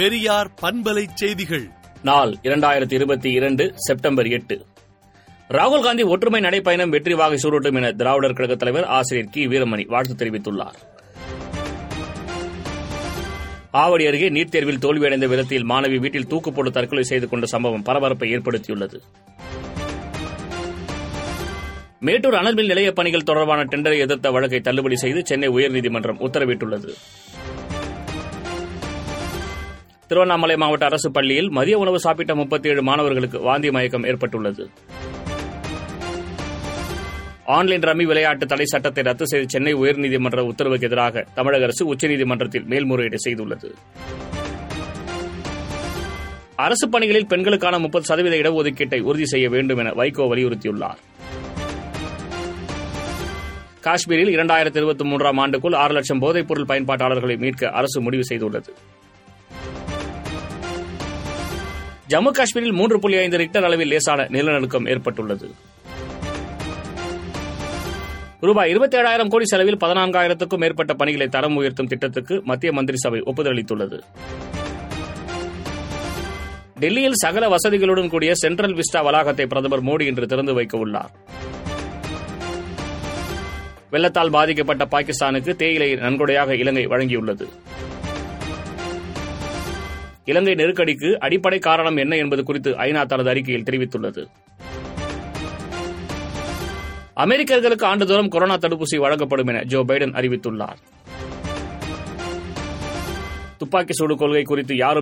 பெரியார் பண்பலை செய்திகள். நாள் இரண்டாயிரத்தி இருபத்தி இரண்டு செப்டம்பர் எட்டு. ராகுல் காந்தி ஒற்றுமை நடைப்பயணம் வெற்றி வாகை சூரட்டும் என திராவிடர் கழகத் தலைவர் ஆசிரியர் கி. வீரமணி வாழ்த்து தெரிவித்துள்ளார். ஆவடி அருகே நீட் தேர்வில் தோல்வியடைந்த விதத்தில் மாணவி வீட்டில் தூக்கு போட்டு தற்கொலை செய்து கொண்ட சம்பவம் பரபரப்பை ஏற்படுத்தியுள்ளது. மேட்டூர் அனல்மின் நிலைய பணிகள் தொடர்பான டெண்டரை எதிர்த்த வழக்கை தள்ளுபடி செய்து சென்னை உயர்நீதிமன்றம் உத்தரவிட்டுள்ளது. திருவண்ணாமலை மாவட்ட அரசு பள்ளியில் மதிய உணவு சாப்பிட்ட முப்பத்தி ஏழு மாணவர்களுக்கு வாந்தி மயக்கம் ஏற்பட்டுள்ளது. ஆன்லைன் ரம்மி விளையாட்டு தடை சட்டத்தை ரத்து செய்து சென்னை உயர்நீதிமன்ற உத்தரவுக்கு எதிராக தமிழக அரசு உச்சநீதிமன்றத்தில் மேல்முறையீடு செய்துள்ளது. அரசு பணிகளில் பெண்களுக்கான முப்பது சதவீத இடஒதுக்கீட்டை உறுதி செய்ய வேண்டும் என வைகோ வலியுறுத்தியுள்ளார். காஷ்மீரில் இரண்டாயிரத்தி இருபத்தி மூன்றாம் ஆண்டுக்குள் ஆறு லட்சம் போதைப்பொருள் பயன்பாட்டாளர்களை மீட்க அரசு முடிவு செய்துள்ளது. ஜம்மு காஷ்மீரில் மூன்று புள்ளி ஐந்து ரிக்டர் அளவில் லேசான நிலநடுக்கம் ஏற்பட்டுள்ளது. ரூபாய் இருபத்தி ஏழாயிரம் கோடி செலவில் பதினான்காயிரத்துக்கும் மேற்பட்ட பணிகளை தரம் உயர்த்தும் திட்டத்துக்கு மத்திய மந்திரி சபை ஒப்புதல் அளித்துள்ளது டெல்லியில் சகல வசதிகளுடன் கூடிய சென்ட்ரல் விஸ்டா வளாகத்தை பிரதமர் மோடி இன்று திறந்து வைக்க உள்ளார். வெள்ளத்தால் பாதிக்கப்பட்ட பாகிஸ்தானுக்கு தேயிலை நன்கொடையாக இலங்கை வழங்கியுள்ளது. இலங்கை நெருக்கடிக்கு அடிப்படை காரணம் என்ன என்பது குறித்து ஐநா தனது அறிக்கையில் தெரிவித்துள்ளது. அமெரிக்கர்களுக்கு ஆண்டுதோறும் கொரோனா தடுப்பூசி வழங்கப்படும் என ஜோ பைடன் அறிவித்துள்ளார். துப்பாக்கி சூடு கொள்கை குறித்து யாரும்